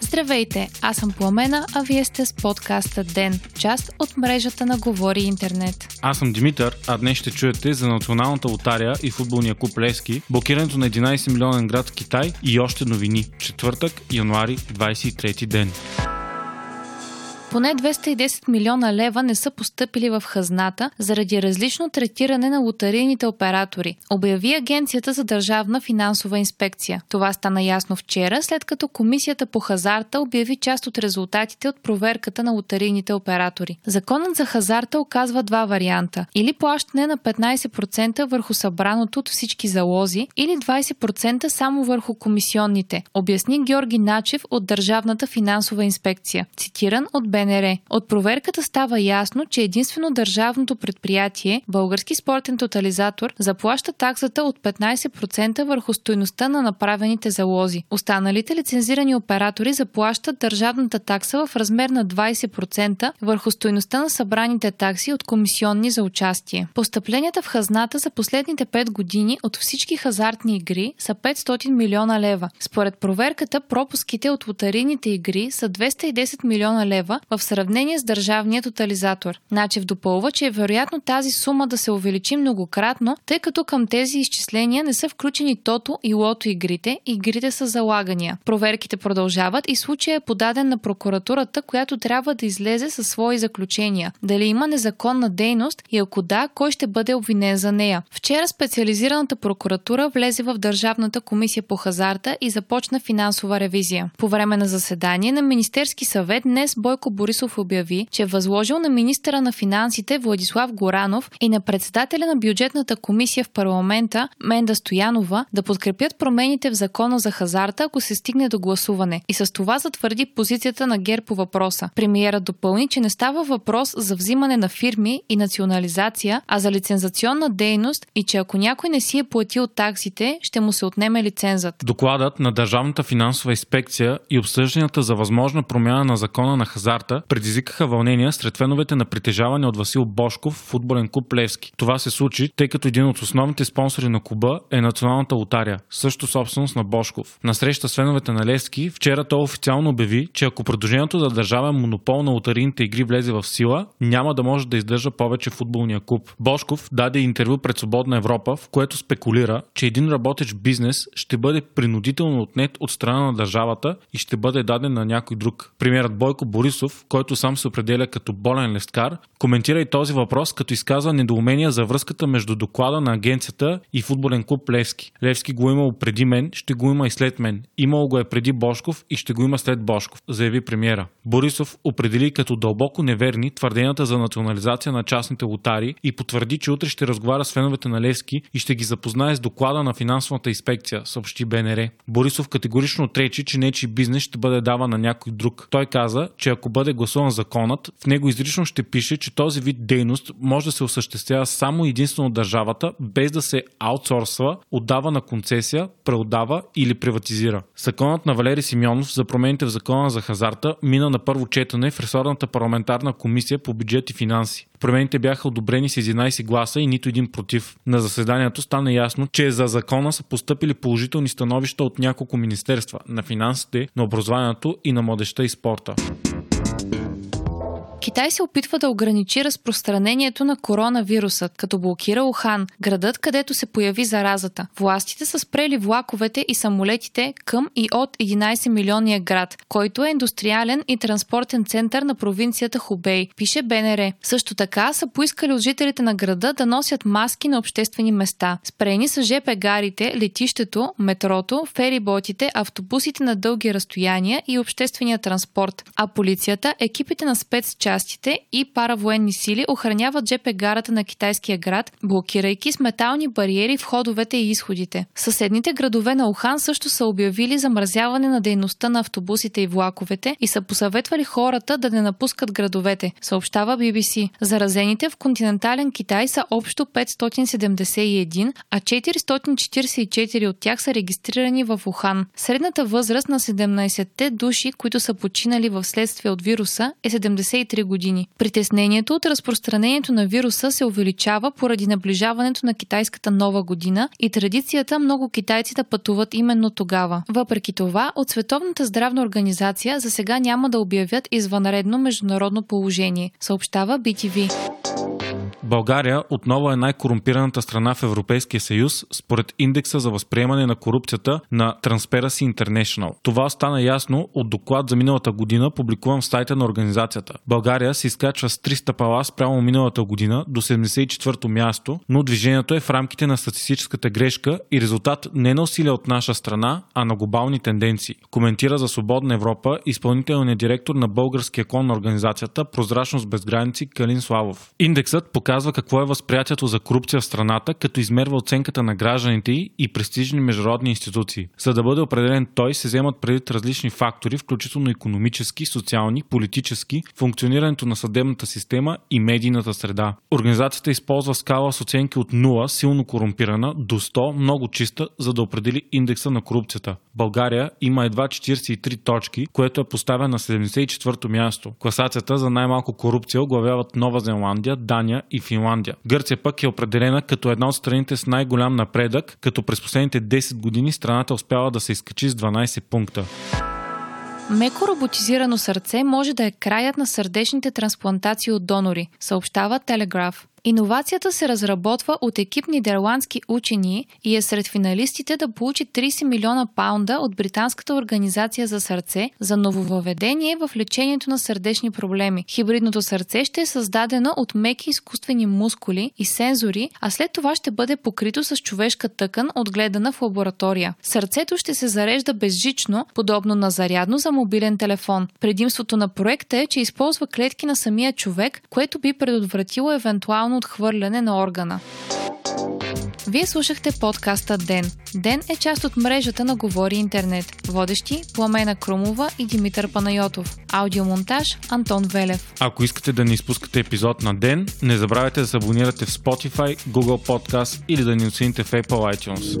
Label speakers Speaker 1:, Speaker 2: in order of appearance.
Speaker 1: Здравейте, аз съм Пламена, а вие сте с подкаста ДЕН, част от мрежата на Говори Интернет.
Speaker 2: Аз съм Димитър, а днес ще чуете за националната лотария и футболния клуб Лески, блокирането на 11 милионен град Китай и още новини. Четвъртък, януари, 23 ден.
Speaker 1: Поне 210 милиона лева не са поступили в хазната заради различно третиране на лотарийните оператори, обяви Агенцията за държавна финансова инспекция. Това стана ясно вчера, след като Комисията по хазарта обяви част от резултатите от проверката на лотарийните оператори. Законът за хазарта оказва два варианта. Или плащане на 15% върху събраното от всички залози, или 20% само върху комисионните, обясни Георги Начев от Държавната финансова инспекция, цитиран от БН БНР. От проверката става ясно, че единствено държавното предприятие, Български спортен тотализатор, заплаща таксата от 15% върху стойността на направените залози. Останалите лицензирани оператори заплащат държавната такса в размер на 20% върху стойността на събраните такси от комисионни за участие. Постъпленията в хазната за последните 5 години от всички хазартни игри са 500 милиона лева. Според проверката, пропуските от лотарийните игри са 210 милиона лева, в сравнение с държавния тотализатор. Начев допълва, че е вероятно тази сума да се увеличи многократно, тъй като към тези изчисления не са включени тото и лото игрите, игрите са залагания. Проверките продължават и случая е подаден на прокуратурата, която трябва да излезе със свои заключения. Дали има незаконна дейност и ако да, кой ще бъде обвинен за нея. Вчера специализираната прокуратура влезе в Държавната комисия по хазарта и започна финансова ревизия. По време на заседание на Министерски съвет днес Бойко Борисов обяви, че е възложил на министъра на финансите Владислав Горанов и на председателя на бюджетната комисия в парламента Менда Стоянова да подкрепят промените в закона за хазарта, ако се стигне до гласуване. И с това затвърди позицията на ГЕР по въпроса. Премиерът допълни, че не става въпрос за взимане на фирми и национализация, а за лицензационна дейност и че ако някой не си е платил таксите, ще му се отнеме лицензът.
Speaker 2: Докладът на Държавната финансова инспекция и обсъжданията за възможна промяна на закона на хазарта дебата предизвикаха вълнения сред феновете на притежаване от Васил Бошков футболен клуб Левски. Това се случи, тъй като един от основните спонсори на клуба е Националната лотария, също собственост на Бошков. На среща с феновете на Левски, вчера той официално обяви, че ако предложението за държавен монопол на лотарийните игри влезе в сила, няма да може да издържа повече футболния клуб. Бошков даде интервю пред Свободна Европа, в което спекулира, че един работещ бизнес ще бъде принудително отнет от страна на държавата и ще бъде даден на някой друг. Примерът Бойко Борисов който сам се определя като болен лесткар, коментира и този въпрос, като изказва недоумения за връзката между доклада на агенцията и футболен клуб Левски. Левски го имал преди мен, ще го има и след мен. Имало го е преди Бошков и ще го има след Бошков, заяви премиера. Борисов определи като дълбоко неверни твърденията за национализация на частните лотари и потвърди, че утре ще разговаря с феновете на Левски и ще ги запознае с доклада на финансовата инспекция, съобщи БНР. Борисов категорично отречи, че нечи бизнес ще бъде дава на някой друг. Той каза, че ако бъде гласуван законът, в него изрично ще пише, че този вид дейност може да се осъществява само единствено от държавата, без да се аутсорсва, отдава на концесия, преотдава или приватизира. Законът на Валери Симеонов за промените в закона за хазарта мина на първо четене в ресорната парламентарна комисия по бюджет и финанси. Промените бяха одобрени с 11 гласа и нито един против. На заседанието стана ясно, че за закона са поступили положителни становища от няколко министерства на финансите, на образованието и на младеща и спорта.
Speaker 1: Китай се опитва да ограничи разпространението на коронавируса, като блокира Ухан, градът, където се появи заразата. Властите са спрели влаковете и самолетите към и от 11 милионния град, който е индустриален и транспортен център на провинцията Хубей, пише БНР. Също така са поискали от жителите на града да носят маски на обществени места. Спрени са ЖП гарите, летището, метрото, фериботите, автобусите на дълги разстояния и обществения транспорт, а полицията, екипите на спецчасти частите и паравоенни сили охраняват ЖП гарата на китайския град, блокирайки с метални бариери входовете и изходите. Съседните градове на Охан също са обявили замразяване на дейността на автобусите и влаковете и са посъветвали хората да не напускат градовете, съобщава BBC. Заразените в континентален Китай са общо 571, а 444 от тях са регистрирани в Ухан. Средната възраст на 17-те души, които са починали в следствие от вируса е 73 4 години. Притеснението от разпространението на вируса се увеличава поради наближаването на китайската нова година и традицията много китайци да пътуват именно тогава. Въпреки това, от Световната здравна организация за сега няма да обявят извънредно международно положение, съобщава BTV.
Speaker 2: България отново е най-корумпираната страна в Европейския съюз според индекса за възприемане на корупцията на Transparency International. Това стана ясно от доклад за миналата година, публикуван в сайта на организацията. България се изкачва с 300 пала спрямо миналата година до 74-то място, но движението е в рамките на статистическата грешка и резултат не на усилия от наша страна, а на глобални тенденции. Коментира за Свободна Европа изпълнителният директор на българския клон на организацията Прозрачност без граници Калин Славов. Индексът показва какво е възприятието за корупция в страната, като измерва оценката на гражданите и престижни международни институции. За да бъде определен той, се вземат предвид различни фактори, включително економически, социални, политически, функционирането на съдебната система и медийната среда. Организацията използва скала с оценки от 0, силно корумпирана, до 100, много чиста, за да определи индекса на корупцията. България има едва 43 точки, което е поставя на 74-то място. Класацията за най-малко корупция оглавяват Нова Зеландия, Дания и Финландия. Гърция пък е определена като една от страните с най-голям напредък, като през последните 10 години страната успява да се изкачи с 12 пункта.
Speaker 1: Меко роботизирано сърце може да е краят на сърдечните трансплантации от донори, съобщава Телеграф. Иновацията се разработва от екип нидерландски учени и е сред финалистите да получи 30 милиона паунда от Британската организация за сърце за нововъведение в лечението на сърдечни проблеми. Хибридното сърце ще е създадено от меки изкуствени мускули и сензори, а след това ще бъде покрито с човешка тъкан, отгледана в лаборатория. Сърцето ще се зарежда безжично, подобно на зарядно за мобилен телефон. Предимството на проекта е, че използва клетки на самия човек, което би предотвратило евентуално евентуално отхвърляне на органа. Вие слушахте подкаста Ден. Ден е част от мрежата на Говори Интернет. Водещи Пламена Крумова и Димитър Панайотов. Аудиомонтаж Антон Велев.
Speaker 2: Ако искате да не изпускате епизод на Ден, не забравяйте да се абонирате в Spotify, Google Podcast или да ни оцените в Apple iTunes.